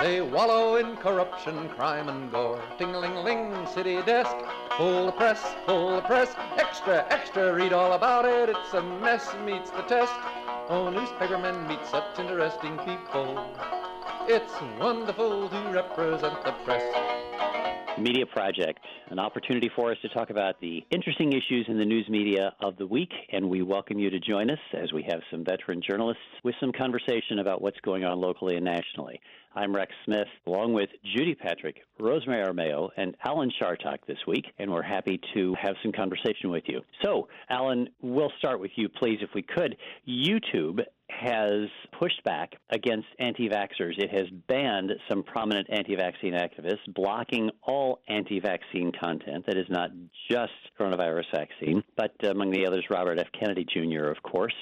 They wallow in corruption, crime, and gore. Ting-ling-ling, city desk, full the press, full the press. Extra, extra, read all about it. It's a mess, meets the test. Oh, newspapermen meet such interesting people. It's wonderful to represent the press. Media Project, an opportunity for us to talk about the interesting issues in the news media of the week, and we welcome you to join us as we have some veteran journalists with some conversation about what's going on locally and nationally. I'm Rex Smith, along with Judy Patrick, Rosemary Armao, and Alan Chartock this week, and we're happy to have some conversation with you. So, Alan, we'll start with you, please, if we could. YouTube has pushed back against anti vaxxers. It has banned some prominent anti vaccine activists, blocking all anti vaccine content that is not just coronavirus vaccine, but uh, among the others, Robert F. Kennedy Jr., of course.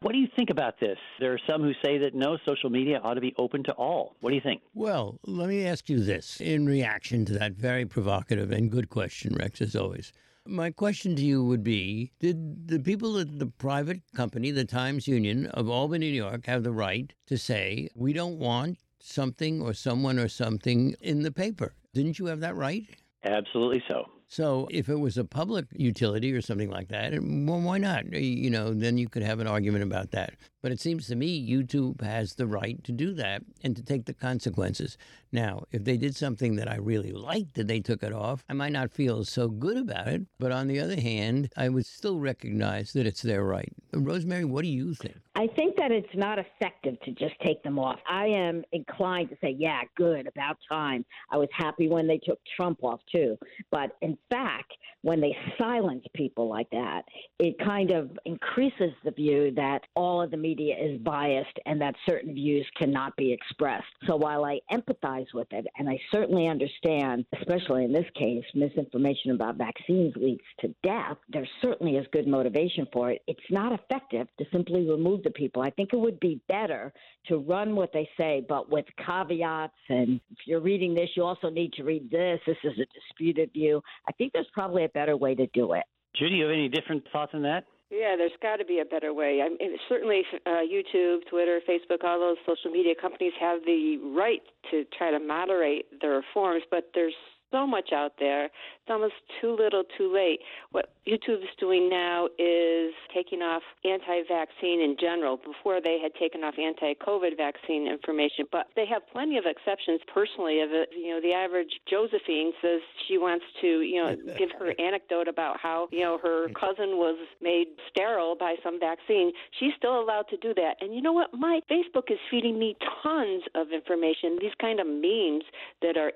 What do you think about this? There are some who say that no, social media ought to be open to all. What do you think? Well, let me ask you this in reaction to that very provocative and good question, Rex, as always. My question to you would be Did the people at the private company, the Times Union of Albany, New York, have the right to say, we don't want something or someone or something in the paper? Didn't you have that right? Absolutely so. So if it was a public utility or something like that, well, why not? You know, then you could have an argument about that. But it seems to me YouTube has the right to do that and to take the consequences. Now, if they did something that I really liked and they took it off, I might not feel so good about it. But on the other hand, I would still recognize that it's their right. Rosemary, what do you think? I think that it's not effective to just take them off. I am inclined to say, yeah, good, about time. I was happy when they took Trump off too. But in fact, when they silence people like that, it kind of increases the view that all of the media is biased and that certain views cannot be expressed. So while I empathize with it, and I certainly understand, especially in this case, misinformation about vaccines leads to death, there certainly is good motivation for it. It's not effective to simply remove the people. I think it would be better to run what they say, but with caveats. And if you're reading this, you also need to read this. This is a disputed view. I think there's probably a better way to do it. Judy, you have any different thoughts on that? Yeah, there's got to be a better way. I mean, certainly, uh, YouTube, Twitter, Facebook, all those social media companies have the right to try to moderate their reforms, but there's so much out there. It's almost too little, too late. What YouTube is doing now is taking off anti-vaccine in general. Before they had taken off anti-COVID vaccine information, but they have plenty of exceptions. Personally, of it, you know, the average Josephine says she wants to, you know, give her anecdote about how you know her mm-hmm. cousin was made sterile by some vaccine. She's still allowed to do that. And you know what? My Facebook is feeding me tons of information. These kind of memes that are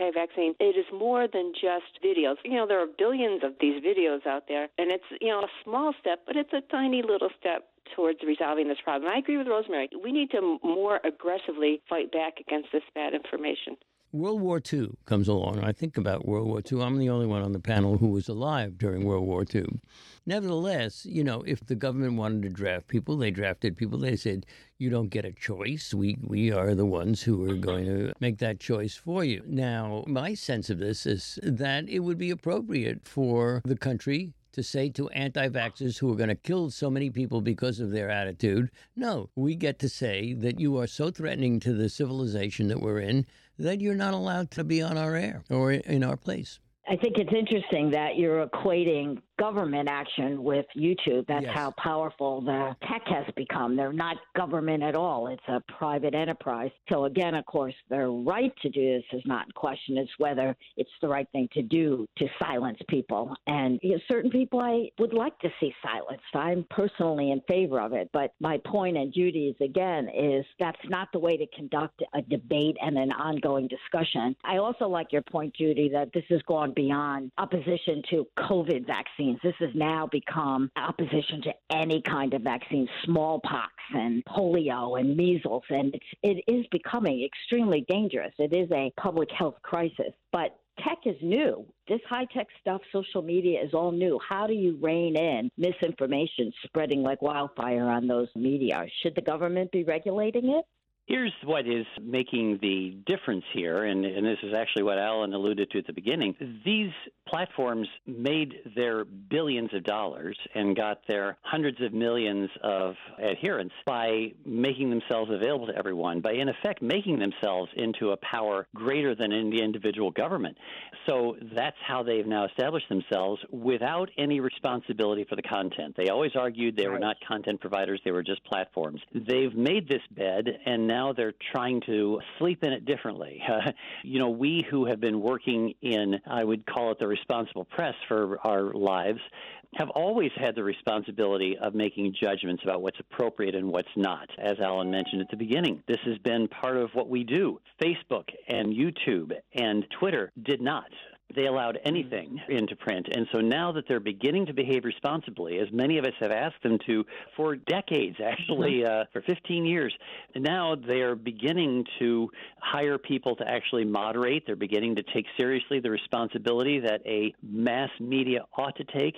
anti-science, anti-vaccine. It is more than just videos. You know, there are billions of these videos out there, and it's you know a small step, but it's a tiny little step towards resolving this problem. I agree with Rosemary. We need to more aggressively fight back against this bad information. World War II comes along. I think about World War II. I'm the only one on the panel who was alive during World War II. Nevertheless, you know, if the government wanted to draft people, they drafted people. They said, you don't get a choice. We, we are the ones who are going to make that choice for you. Now, my sense of this is that it would be appropriate for the country to say to anti vaxxers who are going to kill so many people because of their attitude, no, we get to say that you are so threatening to the civilization that we're in that you're not allowed to be on our air or in our place. I think it's interesting that you're equating government action with YouTube. That's Yes. how powerful the tech has become. They're not government at all. It's a private enterprise. So again, of course, their right to do this is not in question. It's whether it's the right thing to do to silence people. And you know, certain people I would like to see silenced. I'm personally in favor of it. But my point, and Judy's again, is that's not the way to conduct a debate and an ongoing discussion. I also like your point, Judy, that this has gone beyond opposition to COVID vaccine vaccines. This has now become opposition to any kind of vaccine, smallpox and polio and measles, and it's, it is becoming extremely dangerous. It is a public health crisis. But tech is new. This high tech stuff, social media is all new. How do you rein in misinformation spreading like wildfire on those media? Should the government be regulating it? Here's what is making the difference here, and, and, this is actually what Alan alluded to at the beginning. These platforms made their billions of dollars and got their hundreds of millions of adherents by making themselves available to everyone, by in effect making themselves into a power greater than any individual government. So that's how they've now established themselves without any responsibility for the content. They always argued they were not content providers, they were just platforms. They've made this bed, and now now they're trying to sleep in it differently. Uh, you know, we who have been working in, I would call it the responsible press for our lives, have always had the responsibility of making judgments about what's appropriate and what's not. As Alan mentioned at the beginning, this has been part of what we do. Facebook and YouTube and Twitter did not they allowed anything into print. And so now that they're beginning to behave responsibly, as many of us have asked them to for decades, actually, uh, for 15 years, now they are beginning to hire people to actually moderate. They're beginning to take seriously the responsibility that a mass media ought to take.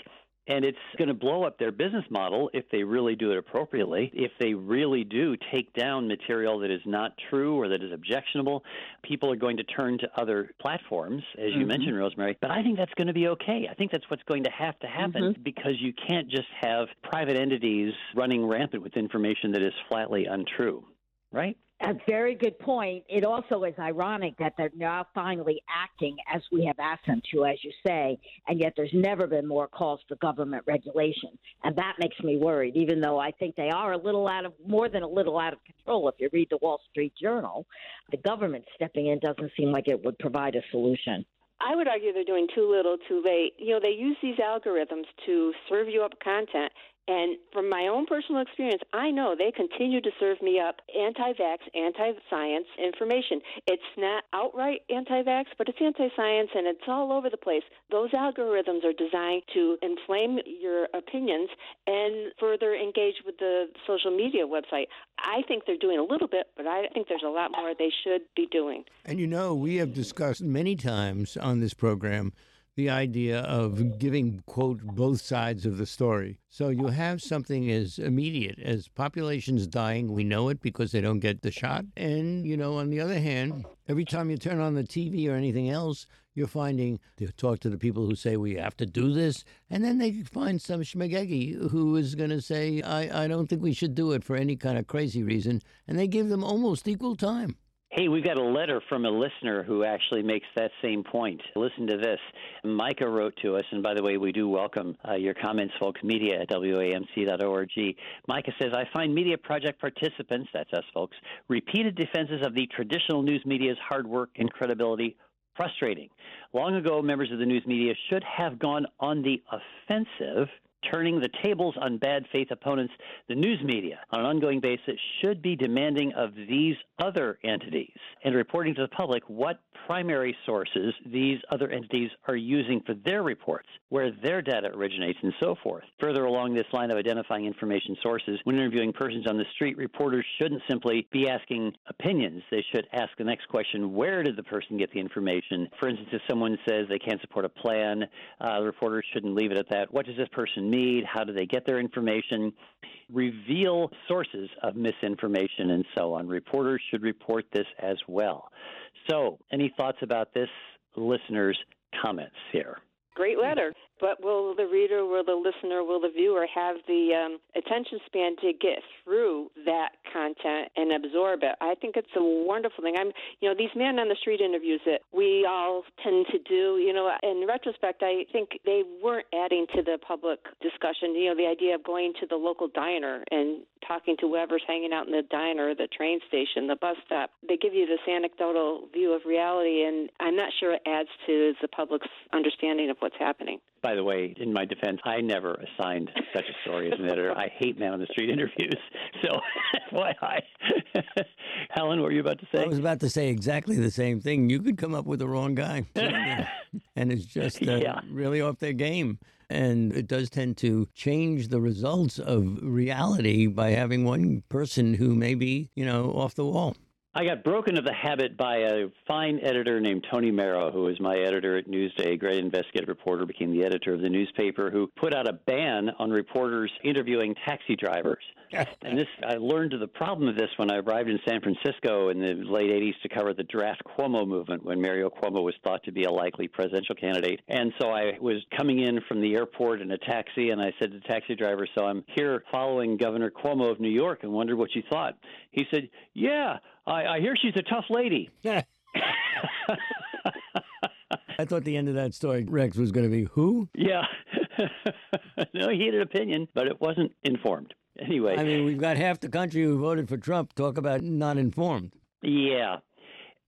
And it's going to blow up their business model if they really do it appropriately. If they really do take down material that is not true or that is objectionable, people are going to turn to other platforms, as you mm-hmm. mentioned, Rosemary. But I think that's going to be okay. I think that's what's going to have to happen mm-hmm. because you can't just have private entities running rampant with information that is flatly untrue, right? A very good point. It also is ironic that they're now finally acting as we have asked them to, as you say, and yet there's never been more calls for government regulation. And that makes me worried, even though I think they are a little out of, more than a little out of control. If you read the Wall Street Journal, the government stepping in doesn't seem like it would provide a solution. I would argue they're doing too little, too late. You know, they use these algorithms to serve you up content and from my own personal experience, I know they continue to serve me up anti vax, anti science information. It's not outright anti vax, but it's anti science and it's all over the place. Those algorithms are designed to inflame your opinions and further engage with the social media website. I think they're doing a little bit, but I think there's a lot more they should be doing. And you know, we have discussed many times on this program the idea of giving, quote, both sides of the story. So you have something as immediate as populations dying. We know it because they don't get the shot. And, you know, on the other hand, every time you turn on the TV or anything else, you're finding to talk to the people who say we have to do this, and then they find some schmagegi who is going to say, I, I don't think we should do it for any kind of crazy reason, and they give them almost equal time. Hey, we've got a letter from a listener who actually makes that same point. Listen to this. Micah wrote to us, and by the way, we do welcome uh, your comments, folks, media at WAMC.org. Micah says, I find media project participants, that's us folks, repeated defenses of the traditional news media's hard work and credibility frustrating. Long ago, members of the news media should have gone on the offensive turning the tables on bad faith opponents, the news media, on an ongoing basis, should be demanding of these other entities and reporting to the public what primary sources these other entities are using for their reports, where their data originates, and so forth. Further along this line of identifying information sources, when interviewing persons on the street, reporters shouldn't simply be asking opinions. They should ask the next question where did the person get the information? For instance, if someone says they can't support a plan, uh, the reporter shouldn't leave it at that. What does this person need? How do they get their information? Reveal sources of misinformation and so on. Reporters should report this as well. So, any thoughts about this, listeners' comments here? Great letter but will the reader, will the listener, will the viewer have the um, attention span to get through that content and absorb it? I think it's a wonderful thing. I'm, you know, these man on the street interviews that we all tend to do. You know, in retrospect, I think they weren't adding to the public discussion. You know, the idea of going to the local diner and talking to whoever's hanging out in the diner, the train station, the bus stop. They give you this anecdotal view of reality, and I'm not sure it adds to the public's understanding of what's happening. By the way, in my defense, I never assigned such a story as an editor. I hate man on the street interviews. So, why Alan, what were you about to say? I was about to say exactly the same thing. You could come up with the wrong guy, and it's just uh, Yeah. really off their game. And it does tend to change the results of reality by having one person who may be, you know, off the wall. I got broken of the habit by a fine editor named Tony Marro, who was my editor at Newsday, great investigative reporter, became the editor of the newspaper, who put out a ban on reporters interviewing taxi drivers. and this, I learned the problem of this when I arrived in San Francisco in the late 80s to cover the draft Cuomo movement when Mario Cuomo was thought to be a likely presidential candidate. And so I was coming in from the airport in a taxi, and I said to the taxi driver, So I'm here following Governor Cuomo of New York and wondered what you thought. He said, Yeah, I, I hear she's a tough lady. I thought the end of that story, Rex, was going to be who? Yeah. no, he had an opinion, but it wasn't informed. Anyway, I mean, we've got half the country who voted for Trump. Talk about not informed. yeah.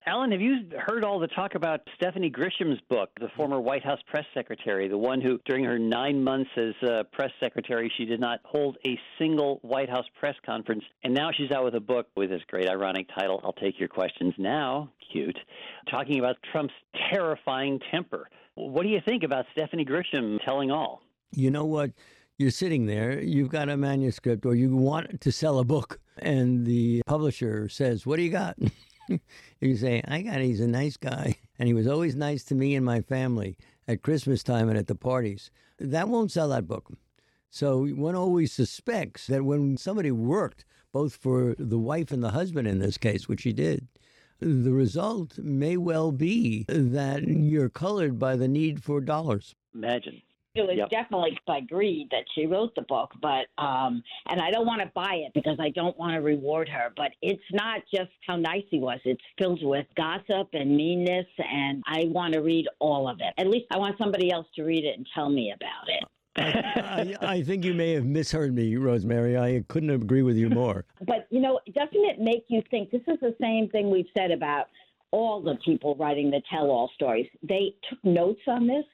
Alan, have you heard all the talk about Stephanie Grisham's book, the former White House press secretary, the one who, during her nine months as uh, press secretary, she did not hold a single White House press conference, and now she's out with a book with this great ironic title, I'll Take Your Questions Now, cute, talking about Trump's terrifying temper. What do you think about Stephanie Grisham telling all? You know what? You're sitting there, you've got a manuscript, or you want to sell a book, and the publisher says, What do you got? you say, I got, he's a nice guy, and he was always nice to me and my family at Christmas time and at the parties. That won't sell that book. So one always suspects that when somebody worked both for the wife and the husband in this case, which he did, the result may well be that you're colored by the need for dollars. Imagine. It was Yep. definitely by greed that she wrote the book, but um and I don't want to buy it because I don't want to reward her, but it's not just how nice he was. It's filled with gossip and meanness and I want to read all of it. At least I want somebody else to read it and tell me about it. I, I think you may have misheard me, Rosemary. I couldn't agree with you more. But you know, doesn't it make you think this is the same thing we've said about all the people writing the tell all stories. They took notes on this,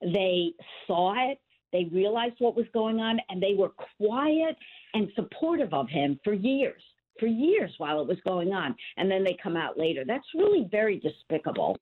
they saw it, they realized what was going on, and they were quiet and supportive of him for years. For years while it was going on. And then they come out later. That's really very despicable.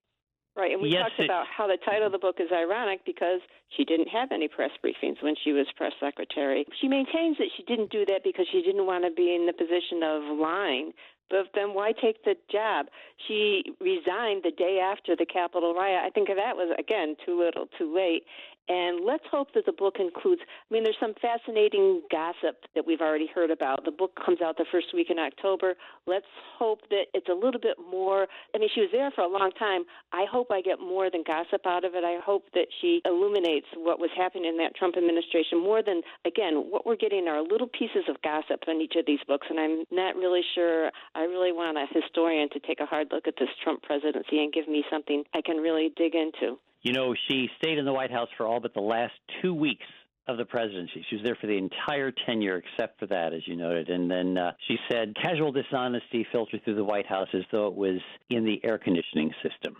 Right, and we Yes, talked it- about how the title of the book is ironic because she didn't have any press briefings when she was press secretary. She maintains that she didn't do that because she didn't want to be in the position of lying. But then why take the job? She resigned the day after the Capitol riot. I think that was, again, too little, too late. And let's hope that the book includes, I mean, there's some fascinating gossip that we've already heard about. The book comes out the first week in October. Let's hope that it's a little bit more. I mean, she was there for a long time. I hope I get more than gossip out of it. I hope that she illuminates what was happening in that Trump administration more than, again, what we're getting are little pieces of gossip in each of these books. And I'm not really sure. I really want a historian to take a hard look at this Trump presidency and give me something I can really dig into. You know, she stayed in the White House for all but the last two weeks of the presidency. She was there for the entire tenure, except for that, as you noted. And then uh, she said casual dishonesty filtered through the White House as though it was in the air conditioning system.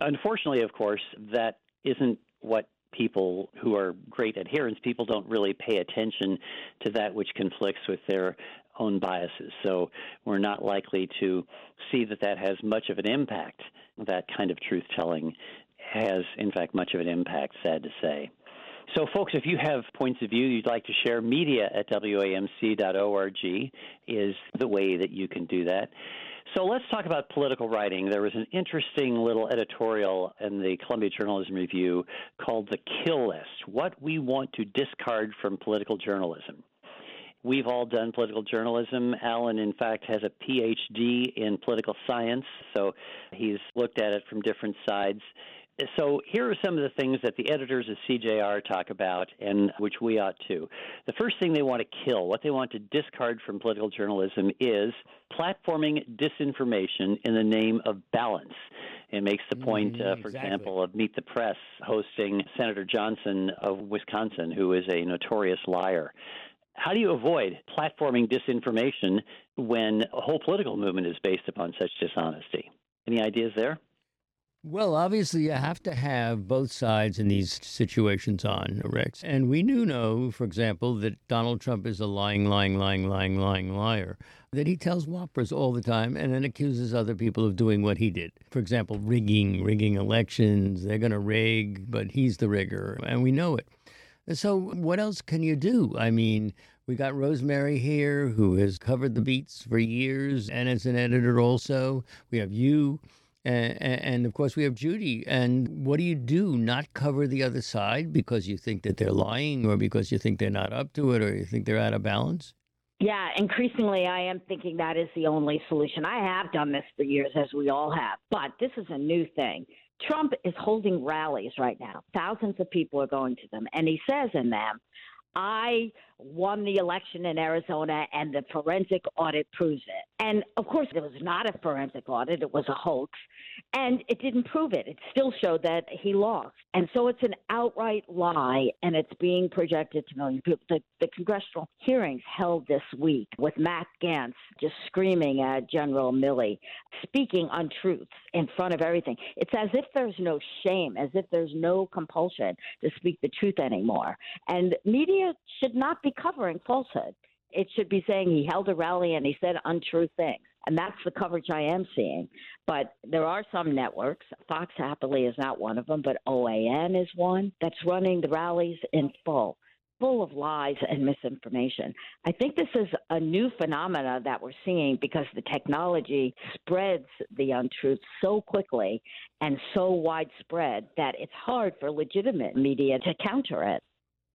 Unfortunately, of course, that isn't what people who are great adherents, people don't really pay attention to that which conflicts with their own biases. So we're not likely to see that that has much of an impact, that kind of truth telling has, in fact, much of an impact, sad to say. So, folks, if you have points of view you'd like to share, media at WAMC.org is the way that you can do that. So, let's talk about political writing. There was an interesting little editorial in the Columbia Journalism Review called The Kill List What We Want to Discard from Political Journalism. We've all done political journalism. Alan, in fact, has a PhD in political science, so he's looked at it from different sides. So here are some of the things that the editors of CJR talk about, and which we ought to. The first thing they want to kill, what they want to discard from political journalism, is platforming disinformation in the name of balance. It makes the point, uh, Mm, for exactly. example, of Meet the Press hosting Senator Johnson of Wisconsin, who is a notorious liar. How do you avoid platforming disinformation when a whole political movement is based upon such dishonesty? Any ideas there? Well, obviously, you have to have both sides in these situations on, Rex. And we do know, for example, that Donald Trump is a lying, lying, lying, lying, lying liar, that he tells whoppers all the time and then accuses other people of doing what he did. For example, rigging, rigging elections. They're going to rig, but he's the rigger, and we know it. So, what else can you do? I mean, we got Rosemary here, who has covered the beats for years and is an editor also. We have you. And, and, of course, we have Judy. And what do you do? Not cover the other side because you think that they're lying or because you think they're not up to it or you think they're out of balance? Yeah, increasingly, I am thinking that is the only solution. I have done this for years, as we all have, but this is a new thing. Trump is holding rallies right now. Thousands of people are going to them. And he says in them, I won the election in Arizona and the forensic audit proves it. And of course, it was not a forensic audit, it was a hoax. And it didn't prove it. It still showed that he lost. And so it's an outright lie and it's being projected to millions of people. The, the congressional hearings held this week with Matt Gaetz just screaming at General Milley, speaking untruths in front of everything. It's as if there's no shame, as if there's no compulsion to speak the truth anymore. And media should not be covering falsehood. It should be saying he held a rally and he said untrue things. And that's the coverage I am seeing. But there are some networks, Fox happily is not one of them, but OAN is one that's running the rallies in full full of lies and misinformation. I think this is a new phenomena that we're seeing because the technology spreads the untruth so quickly and so widespread that it's hard for legitimate media to counter it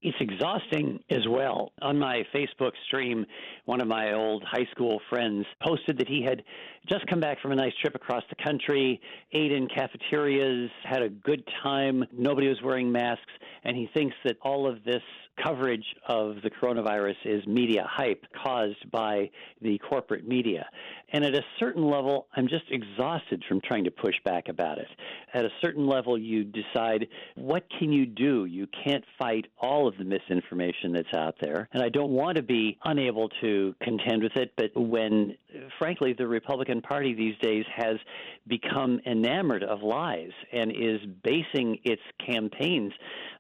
it's exhausting as well. On my Facebook stream, one of my old high school friends posted that he had just come back from a nice trip across the country, ate in cafeterias, had a good time, nobody was wearing masks, and he thinks that all of this coverage of the coronavirus is media hype caused by the corporate media. And at a certain level, I'm just exhausted from trying to push back about it. At a certain level, you decide, what can you do? You can't fight all of the misinformation that's out there. And I don't want to be unable to contend with it, but when, frankly, the Republican Party these days has become enamored of lies and is basing its campaigns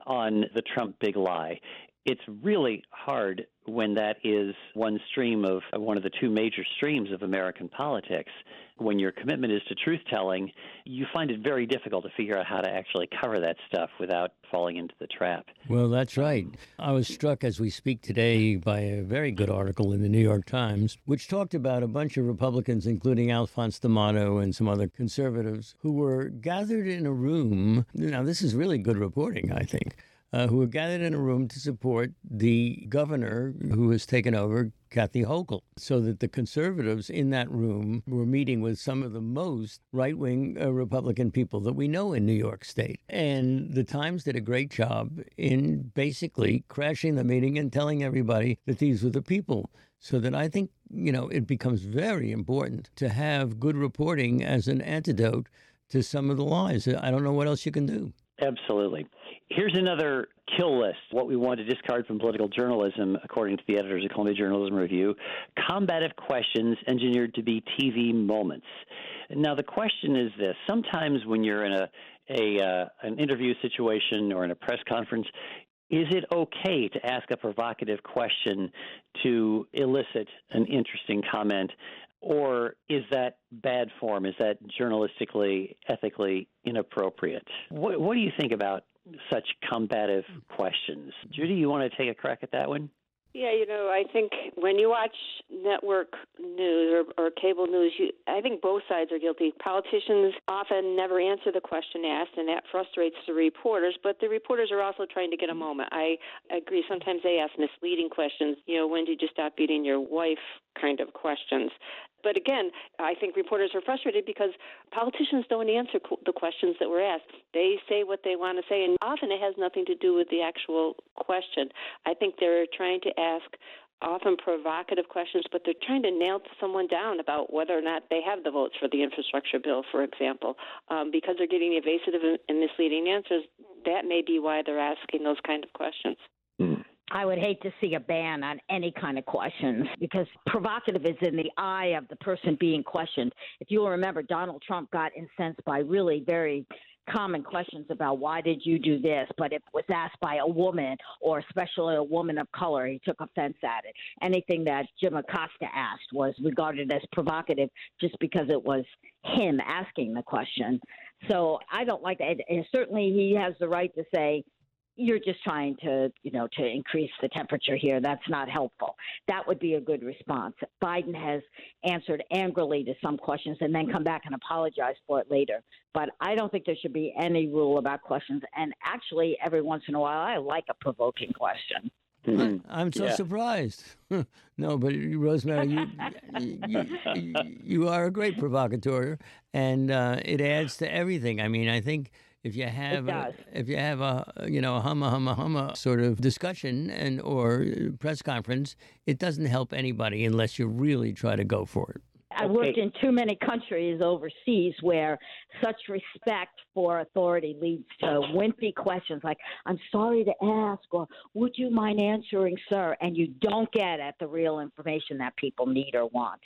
on the Trump big lie it's really hard when that is one stream of one of the two major streams of American politics. When your commitment is to truth telling, you find it very difficult to figure out how to actually cover that stuff without falling into the trap. Well, that's right. I was struck as we speak today by a very good article in the New York Times, which talked about a bunch of Republicans, including Alphonse D'Amato and some other conservatives, who were gathered in a room. Now, this is really good reporting, I think uh, who were gathered in a room to support the governor who has taken over, Kathy Hochul, so that the conservatives in that room were meeting with some of the most right wing uh, Republican people that we know in New York State. And the Times did a great job in basically crashing the meeting and telling everybody that these were the people. So that I think, you know, it becomes very important to have good reporting as an antidote to some of the lies. I don't know what else you can do. Absolutely. Here's another kill list what we want to discard from political journalism, according to the editors of Columbia Journalism Review combative questions engineered to be TV moments. Now, the question is this sometimes when you're in a, a uh, an interview situation or in a press conference, is it okay to ask a provocative question to elicit an interesting comment or is that bad form? Is that journalistically, ethically inappropriate? What, what do you think about such combative questions? Judy, you want to take a crack at that one? Yeah, you know, I think when you watch network news or, or cable news, you, I think both sides are guilty. Politicians often never answer the question asked, and that frustrates the reporters. But the reporters are also trying to get a moment. I agree. Sometimes they ask misleading questions. You know, when did you stop beating your wife? Kind of questions. But again, I think reporters are frustrated because politicians don't answer the questions that were asked. They say what they want to say, and often it has nothing to do with the actual question. I think they're trying to ask often provocative questions, but they're trying to nail someone down about whether or not they have the votes for the infrastructure bill, for example, um, because they're getting evasive and misleading answers. That may be why they're asking those kind of questions. Mm. I would hate to see a ban on any kind of questions because provocative is in the eye of the person being questioned. If you will remember, Donald Trump got incensed by really very common questions about why did you do this, but if it was asked by a woman or especially a woman of color, he took offense at it. Anything that Jim Acosta asked was regarded as provocative just because it was him asking the question. So I don't like that. And certainly he has the right to say, you're just trying to, you know, to increase the temperature here. That's not helpful. That would be a good response. Biden has answered angrily to some questions and then come back and apologize for it later. But I don't think there should be any rule about questions. And actually, every once in a while, I like a provoking question. Mm-hmm. I'm so yeah. surprised. no, but Rosemary, you, you, you, you, are a great provocateur, and uh, it adds to everything. I mean, I think if you have a, if you have a you know a humma humma humma sort of discussion and or uh, press conference, it doesn't help anybody unless you really try to go for it. I worked in too many countries overseas where such respect for authority leads to wimpy questions like, I'm sorry to ask, or would you mind answering, sir? And you don't get at the real information that people need or want.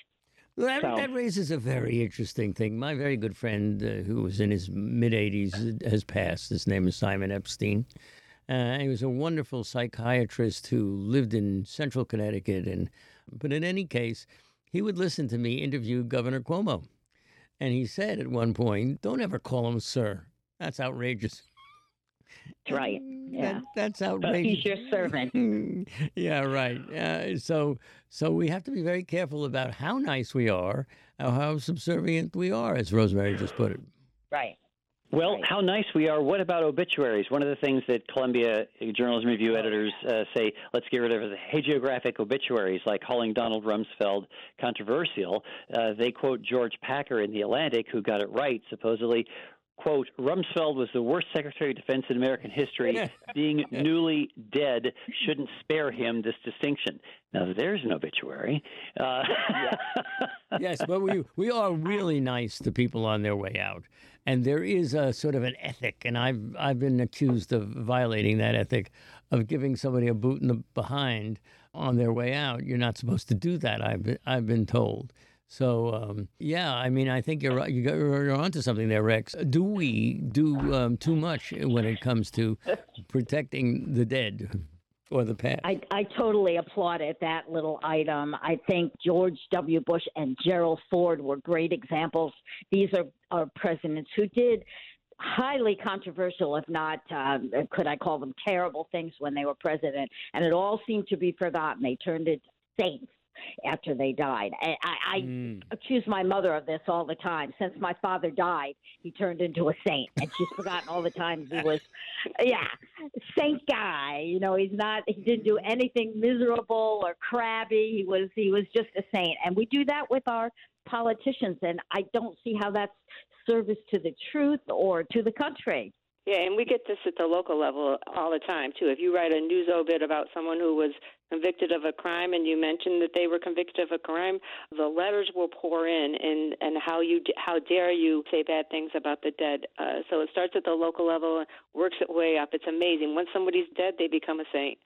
That, so. that, raises a very interesting thing. My very good friend, uh, who was in his mid 80s, has passed. His name is Simon Epstein. Uh, he was a wonderful psychiatrist who lived in central Connecticut. And, but in any case, he would listen to me interview Governor Cuomo. And he said at one point, Don't ever call him sir. That's outrageous. Right. Yeah. That, that's outrageous. He's your servant. yeah, right. Uh, so, so we have to be very careful about how nice we are, or how subservient we are, as Rosemary just put it. Right. Well, right. how nice we are. What about obituaries? One of the things that Columbia Journalism Review editors uh, say, let's get rid of the hagiographic obituaries, like calling Donald Rumsfeld controversial. Uh, they quote George Packer in The Atlantic, who got it right, supposedly quote, Rumsfeld was the worst Secretary of Defense in American history. Being newly dead shouldn't spare him this distinction. Now, there's an obituary. Uh, yes, but we, we are really nice to people on their way out. And there is a sort of an ethic, and I've, I've been accused of violating that ethic of giving somebody a boot in the behind on their way out. You're not supposed to do that, I've I've been told. So um, yeah, I mean, I think you're you you're onto something there, Rex. Do we do um, too much when it comes to protecting the dead? Or the past. I, I totally applauded that little item. I think George W. Bush and Gerald Ford were great examples. These are, are presidents who did highly controversial, if not, uh, could I call them terrible things when they were president. And it all seemed to be forgotten. They turned it saints after they died. I, I, mm. accuse my mother of this all the time. Since my father died, he turned into a saint, and she's forgotten all the times he was, yeah, saint guy. You know, he's not. He didn't do anything miserable or crabby. He was. He was just a saint, and we do that with our politicians, and I don't see how that's service to the truth or to the country. Yeah, and we get this at the local level all the time too. If you write a news obit about someone who was convicted of a crime and you mentioned that they were convicted of a crime, the letters will pour in and and how you how dare you say bad things about the dead. Uh, so it starts at the local level, works its way up. It's amazing. Once somebody's dead, they become a saint.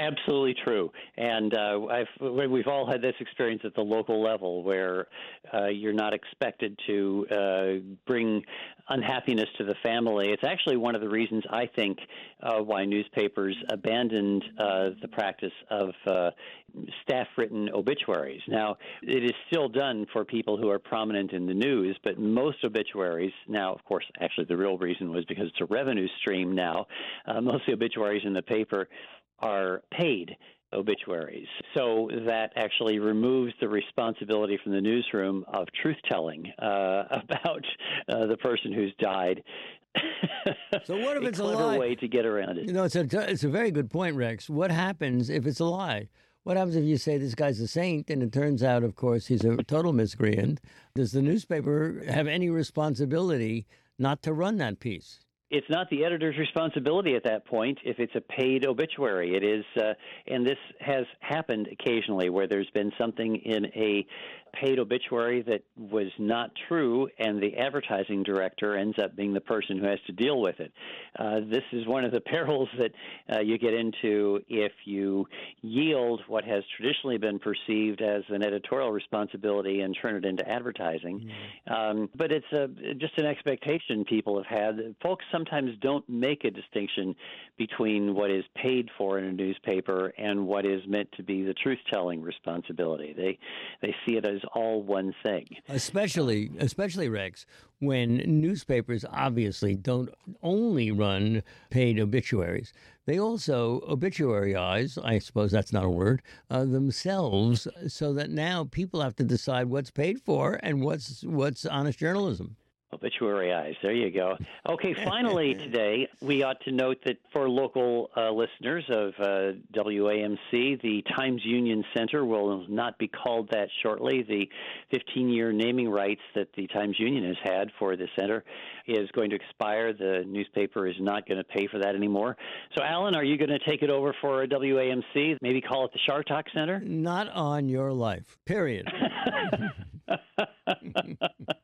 Absolutely true, and uh, I've, we've all had this experience at the local level where uh, you're not expected to uh, bring unhappiness to the family. It's actually one of the reasons I think uh, why newspapers abandoned uh, the practice of uh, staff-written obituaries. Now, it is still done for people who are prominent in the news, but most obituaries now, of course, actually the real reason was because it's a revenue stream now. most of the obituaries in the paper are paid obituaries. So that actually removes the responsibility from the newsroom of truth telling uh, about uh, the person who's died. so what if a it's a lie? way to get around it. You know, it's a it's a very good point, Rex. What happens if it's a lie? What happens if you say this guy's a saint and it turns out, of course, he's a total miscreant? Does the newspaper have any responsibility not to run that piece? It's not the editor's responsibility at that point if it's a paid obituary. It is, uh, and this has happened occasionally where there's been something in a paid obituary that was not true, and the advertising director ends up being the person who has to deal with it. Uh, this is one of the perils that uh, you get into if you yield what has traditionally been perceived as an editorial responsibility and turn it into advertising. Mm-hmm. Um, but it's a, just an expectation people have had. Folks sometimes don't make a distinction between what is paid for in a newspaper and what is meant to be the truth telling responsibility. They they see it as all one thing. Especially especially Rex when newspapers obviously don't only run paid obituaries. They also obituaryize, I suppose that's not a word, uh, themselves, so that now people have to decide what's paid for and what's what's honest journalism. Obituary eyes. There you go. Okay, finally today, we ought to note that for local uh, listeners of uh, WAMC, the Times Union Center will not be called that shortly. The 15 year naming rights that the Times Union has had for the center is going to expire. The newspaper is not going to pay for that anymore. So, Alan, are you going to take it over for WAMC? Maybe call it the Chartock Center? Not on your life, period.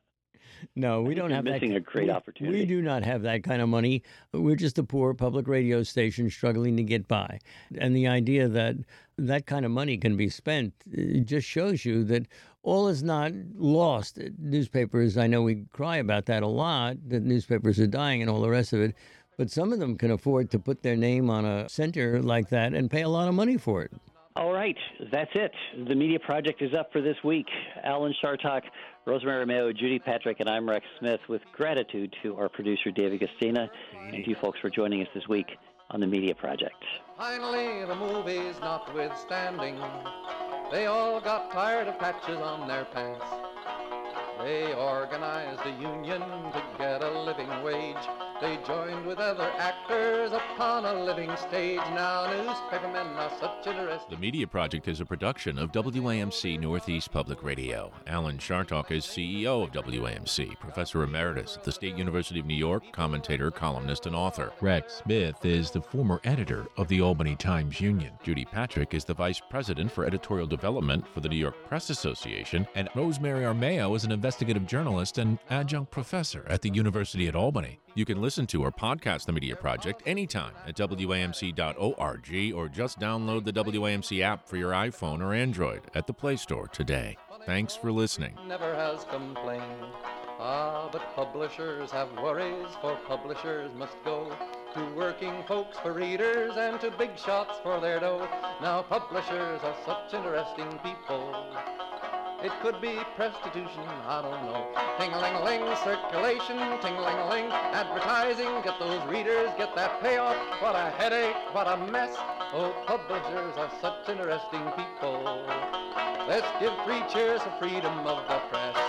No, we don't have missing that. a great we, opportunity. We do not have that kind of money. We're just a poor public radio station struggling to get by. And the idea that that kind of money can be spent just shows you that all is not lost. Newspapers, I know we cry about that a lot, that newspapers are dying and all the rest of it. But some of them can afford to put their name on a center like that and pay a lot of money for it. All right, that's it. The Media Project is up for this week. Alan Chartock, Rosemary Armao, Judy Patrick, and I'm Rex Smith with gratitude to our producer, David Gastina, and to you folks for joining us this week on the Media Project. Finally, the movies notwithstanding, they all got tired of patches on their pants. They organized a union to get a living wage. They joined with other actors upon a living stage. Now newspapermen are such interesting. The Media Project is a production of WAMC Northeast Public Radio. Alan Chartock is CEO of WAMC, Professor Emeritus at the State University of New York, commentator, columnist, and author. Rex Smith is the former editor of the Albany Times Union. Judy Patrick is the Vice President for Editorial Development for the New York Press Association. And Rosemary Armao is an investigative journalist and adjunct professor at the University at Albany. You can listen to or podcast the Media Project anytime at WAMC.org or just download the WAMC app for your iPhone or Android at the Play Store today. Thanks for listening. Never has complained. Ah, but publishers have worries, for publishers must go to working folks for readers and to big shots for their dough. Now publishers are such interesting people. It could be prostitution, I don't know. Ting-a-ling-a-ling, circulation, ting-a-ling-a-ling, advertising, get those readers, get that payoff. What a headache, what a mess. Oh, publishers are such interesting people. Let's give three cheers for freedom of the press.